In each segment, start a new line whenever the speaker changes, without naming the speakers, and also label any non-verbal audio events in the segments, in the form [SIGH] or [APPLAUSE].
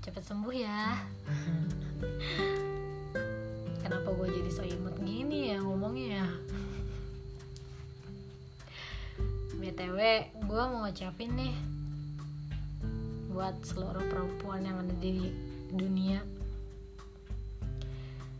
Cepet sembuh ya. Kenapa gue jadi so imut gini ya ngomongnya ya? BTW gue mau ngucapin nih Buat seluruh perempuan yang ada di dunia.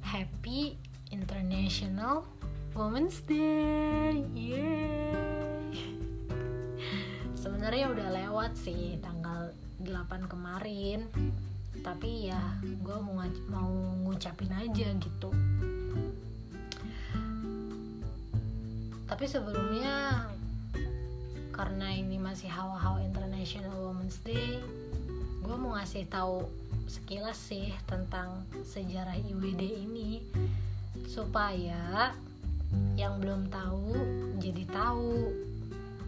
Happy International Women's Day. Yeay. Sebenarnya udah lewat sih tanggal 8 kemarin. Tapi ya gue mau, mau ngucapin aja gitu. Tapi sebelumnya karena ini masih hawa-hawa International Women's Day gue mau ngasih tahu sekilas sih tentang sejarah IWD ini. Supaya yang belum tahu jadi tahu.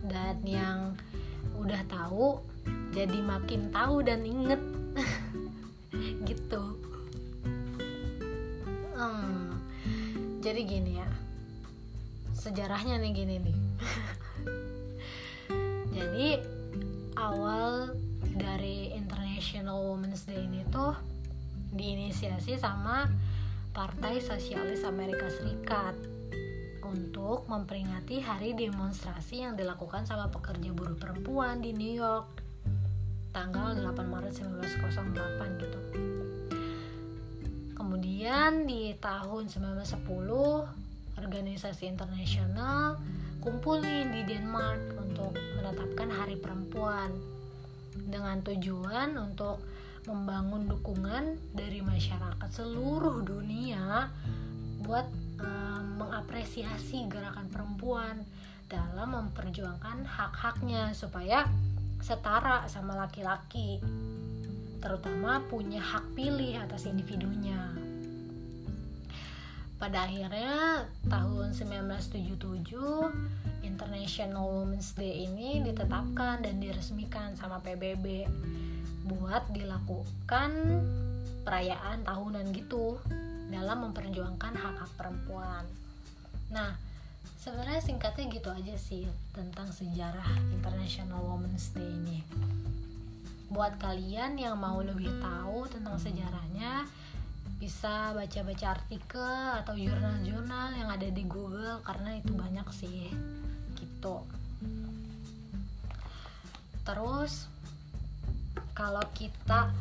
Dan yang udah tahu jadi makin tahu dan inget. [LAUGHS] Gitu. Hmm, jadi gini ya. Sejarahnya nih gini nih. [LAUGHS] Jadi awal dari International Women's Day ini tuh diinisiasi sama Partai Sosialis Amerika Serikat untuk memperingati hari demonstrasi yang dilakukan sama pekerja buruh perempuan di New York tanggal 8 Maret 1908 gitu. Kemudian di tahun 1910 organisasi internasional kumpul nih di Denmark untuk menetapkan Hari Perempuan dengan tujuan untuk membangun dukungan dari masyarakat seluruh dunia buat mengapresiasi gerakan perempuan dalam memperjuangkan hak-haknya supaya setara sama laki-laki terutama punya hak pilih atas individunya pada akhirnya tahun 1977 International Women's Day ini ditetapkan dan diresmikan sama PBB buat dilakukan perayaan tahunan gitu dalam memperjuangkan hak-hak perempuan. Nah, sebenarnya singkatnya gitu aja sih tentang sejarah International Women's Day ini. Buat kalian yang mau lebih tahu tentang sejarahnya, bisa baca-baca artikel atau jurnal-jurnal yang ada di Google karena itu banyak sih gitu terus kalau kita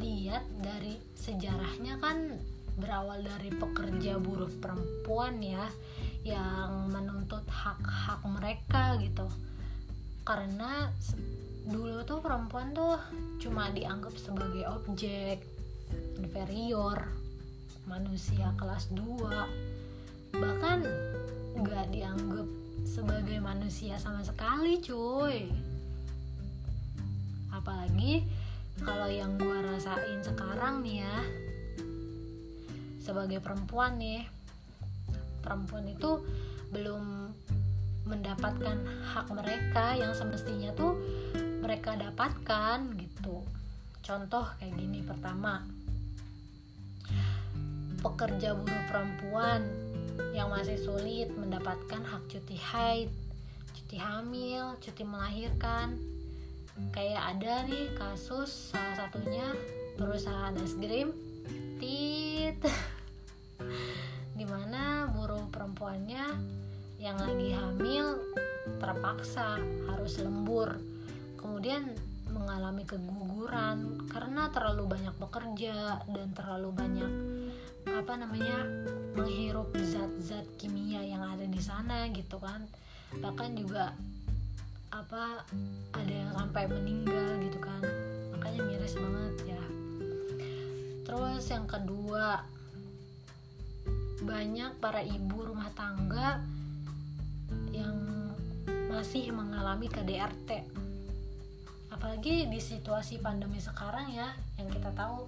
lihat dari sejarahnya kan berawal dari pekerja buruh perempuan ya yang menuntut hak-hak mereka gitu. Karena dulu tuh perempuan tuh cuma dianggap sebagai objek inferior manusia kelas 2 bahkan nggak dianggap sebagai manusia sama sekali cuy. Apalagi kalau yang gue rasain sekarang nih ya sebagai perempuan nih perempuan itu belum mendapatkan hak mereka yang semestinya tuh mereka dapatkan gitu contoh kayak gini pertama pekerja buruh perempuan yang masih sulit mendapatkan hak cuti haid, cuti hamil, cuti melahirkan. Kayak ada nih kasus salah satunya perusahaan es krim tit [LAUGHS] perempuannya yang lagi hamil terpaksa harus lembur kemudian mengalami keguguran karena terlalu banyak bekerja dan terlalu banyak apa namanya menghirup zat-zat kimia yang ada di sana gitu kan. Bahkan juga apa ada yang sampai meninggal gitu kan. Makanya miris banget ya. Terus yang kedua banyak para ibu rumah tangga yang masih mengalami KDRT apalagi di situasi pandemi sekarang ya yang kita tahu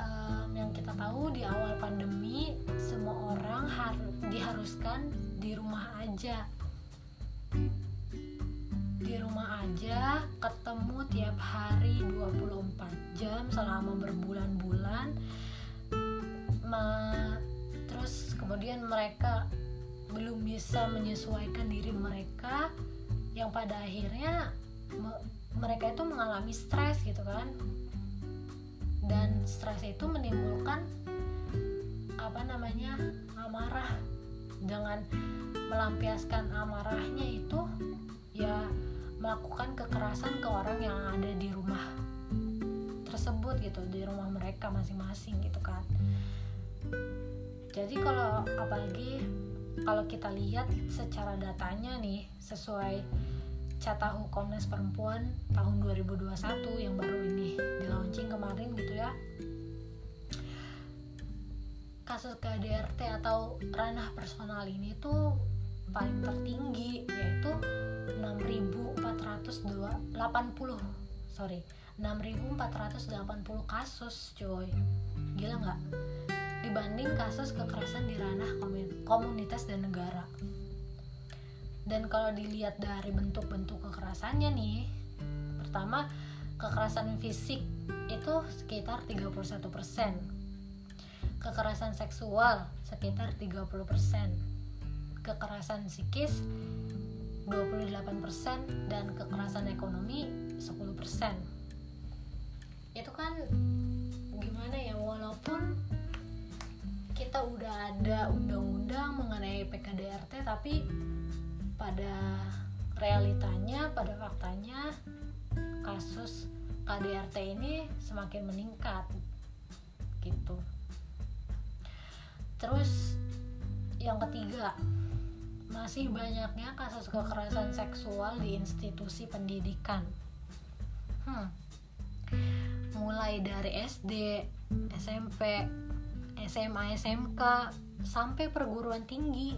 um, yang kita tahu di awal pandemi semua orang harus diharuskan di rumah aja. Di rumah aja ketemu tiap hari 24 jam selama berbulan-bulan kemudian mereka belum bisa menyesuaikan diri mereka yang pada akhirnya me- mereka itu mengalami stres gitu kan. Dan stres itu menimbulkan apa namanya amarah. Dengan melampiaskan amarahnya itu ya melakukan kekerasan ke orang yang ada di rumah tersebut gitu di rumah mereka masing-masing gitu kan jadi kalau apalagi kalau kita lihat secara datanya nih sesuai Catahu Komnas Perempuan tahun 2021 yang baru ini di launching kemarin gitu ya. Kasus KDRT atau ranah personal ini tuh paling tertinggi yaitu 6.480 sorry 6.480 kasus coy gila nggak dibanding kasus kekerasan di ranah komunitas dan negara. Dan kalau dilihat dari bentuk-bentuk kekerasannya nih pertama kekerasan fisik itu sekitar 31% kekerasan seksual sekitar 30% kekerasan psikis 28% dan kekerasan ekonomi 10% itu kan gimana ya walaupun kita udah ada undang-undang mengenai PKDRT tapi pada realitanya pada faktanya kasus KDRT ini semakin meningkat gitu terus yang ketiga masih banyaknya kasus kekerasan seksual di institusi pendidikan hmm. mulai dari SD SMP SMA SMK sampai perguruan tinggi.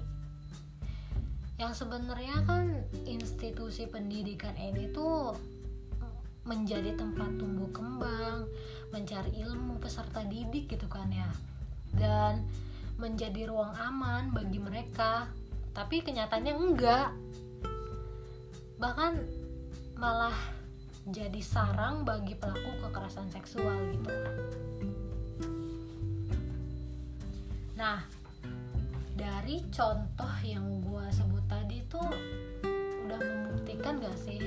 Yang sebenarnya kan institusi pendidikan ini tuh menjadi tempat tumbuh kembang mencari ilmu peserta didik gitu kan ya. Dan menjadi ruang aman bagi mereka. Tapi kenyataannya enggak. Bahkan malah jadi sarang bagi pelaku kekerasan seksual gitu Nah, dari contoh yang gue sebut tadi tuh udah membuktikan gak sih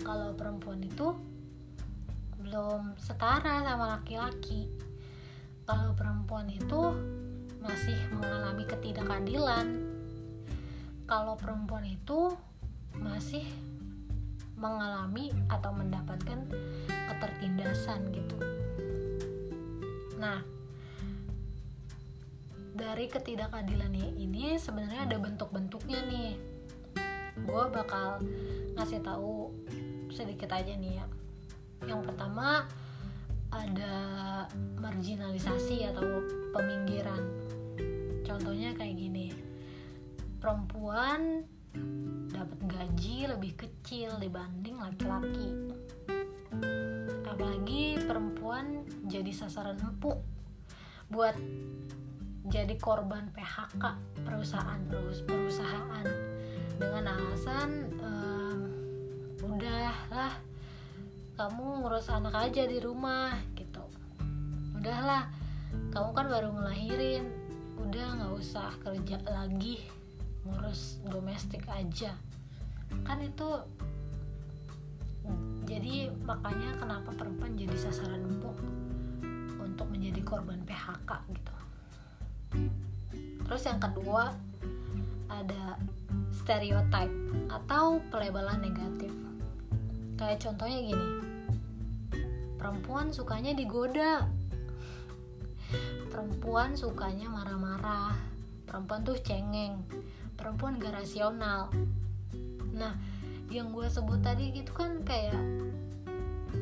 kalau perempuan itu belum setara sama laki-laki. Kalau perempuan itu masih mengalami ketidakadilan. Kalau perempuan itu masih mengalami atau mendapatkan ketertindasan gitu. Nah, dari ketidakadilan ini sebenarnya ada bentuk-bentuknya nih. Gue bakal ngasih tahu sedikit aja nih ya. Yang pertama ada marginalisasi atau peminggiran. Contohnya kayak gini perempuan dapat gaji lebih kecil dibanding laki-laki. Apalagi perempuan jadi sasaran empuk buat jadi korban PHK perusahaan perusahaan dengan alasan ehm, udahlah kamu ngurus anak aja di rumah gitu. Udahlah kamu kan baru ngelahirin udah nggak usah kerja lagi ngurus domestik aja. Kan itu jadi makanya kenapa perempuan jadi sasaran empuk untuk menjadi korban PHK gitu terus yang kedua ada stereotype atau pelebelan negatif. Kayak contohnya gini perempuan sukanya digoda perempuan sukanya marah-marah perempuan tuh cengeng perempuan gak rasional nah yang gue sebut tadi gitu kan kayak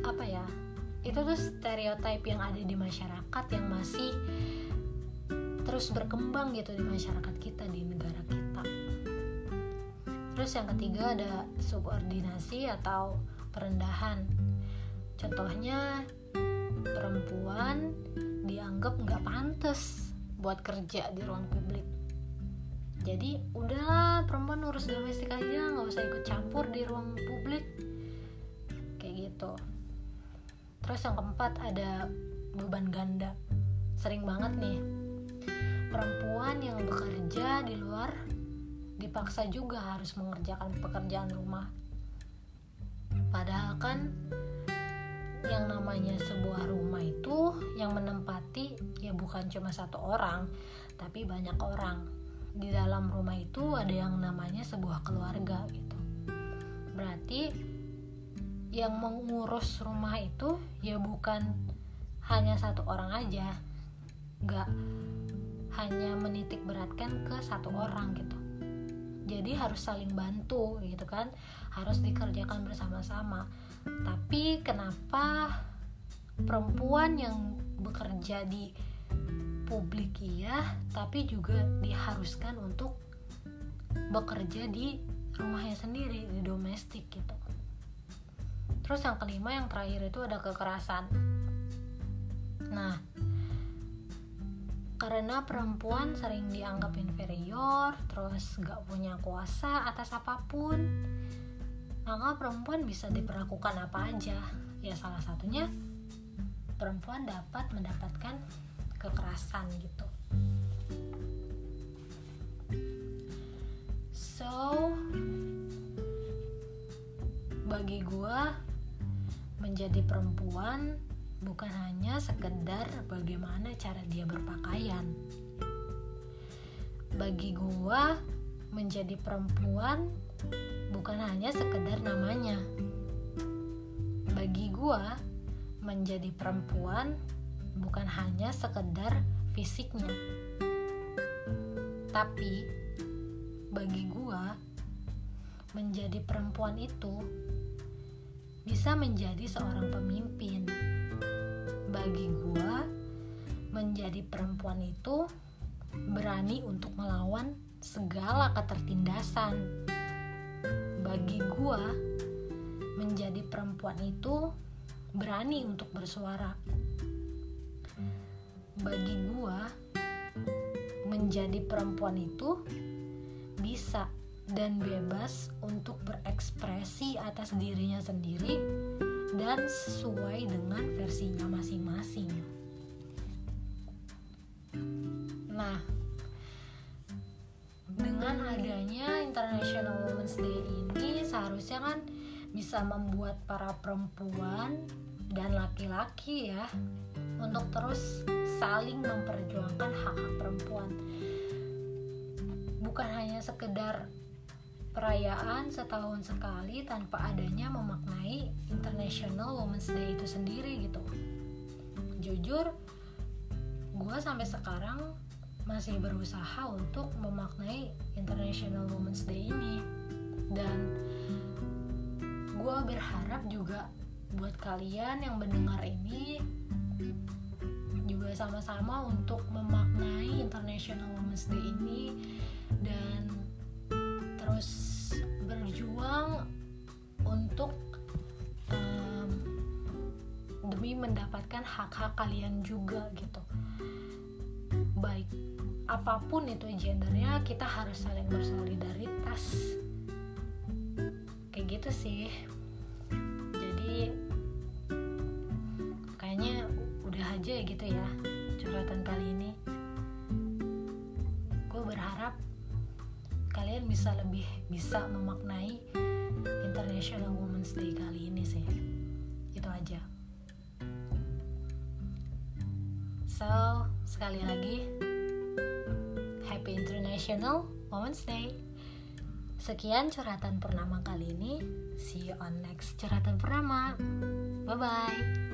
apa ya itu tuh stereotype yang ada di masyarakat yang masih terus berkembang gitu di masyarakat kita di negara kita. Terus yang ketiga ada subordinasi atau perendahan. Contohnya perempuan dianggap nggak pantas buat kerja di ruang publik. Jadi udahlah perempuan urus domestik aja nggak usah ikut campur di ruang publik. Kayak gitu. Terus yang keempat ada beban ganda. Sering banget nih perempuan yang bekerja di luar dipaksa juga harus mengerjakan pekerjaan rumah. Padahal kan yang namanya sebuah rumah itu yang menempati ya bukan cuma satu orang tapi banyak orang. Di dalam rumah itu ada yang namanya sebuah keluarga gitu. Berarti yang mengurus rumah itu ya bukan hanya satu orang aja. Nggak hanya menitik beratkan ke satu orang gitu. Jadi harus saling bantu gitu kan. Harus dikerjakan bersama-sama. Tapi kenapa perempuan yang bekerja di publik iya tapi juga diharuskan untuk bekerja di rumahnya sendiri di domestik gitu. Terus yang kelima yang terakhir itu ada kekerasan. Nah karena perempuan sering dianggap inferior terus gak punya kuasa atas apa pun. Maka perempuan bisa diperlakukan apa aja. Ya salah satunya perempuan dapat mendapatkan kekerasan gitu. So bagi gue menjadi perempuan bukan hanya sekedar bagaimana cara dia berpakaian. Bagi gua, menjadi perempuan bukan hanya sekedar namanya. Bagi gua, menjadi perempuan bukan hanya sekedar fisiknya. Tapi bagi gua, menjadi perempuan itu bisa menjadi seorang pemimpin bagi gue menjadi perempuan itu berani untuk melawan segala ketertindasan. Bagi gue menjadi perempuan itu berani untuk bersuara. Bagi gue menjadi perempuan itu bisa dan bebas untuk berekspresi atas dirinya sendiri dan sesuai dengan versinya masing-masing. Nah, dengan adanya International Women's Day ini seharusnya kan bisa membuat para perempuan dan laki-laki ya untuk terus saling memperjuangkan hak-hak perempuan. Bukan hanya sekedar perayaan setahun sekali tanpa adanya memaknai International Women's Day itu sendiri gitu. Jujur gue sampai sekarang masih berusaha untuk memaknai International Women's Day ini. Dan gue berharap juga buat kalian yang mendengar ini juga sama-sama untuk memaknai International Women's Day ini. Dan terus berjuang untuk um, demi mendapatkan hak-hak kalian juga gitu. Baik apa pun itu gendernya kita harus saling bersolidaritas. Kayak gitu sih. Jadi kayaknya udah aja ya gitu ya lebih bisa memaknai International Women's Day kali ini sih itu aja so sekali lagi Happy International Women's Day Sekian curhatan purnama kali ini. See you on next curhatan purnama. Bye bye.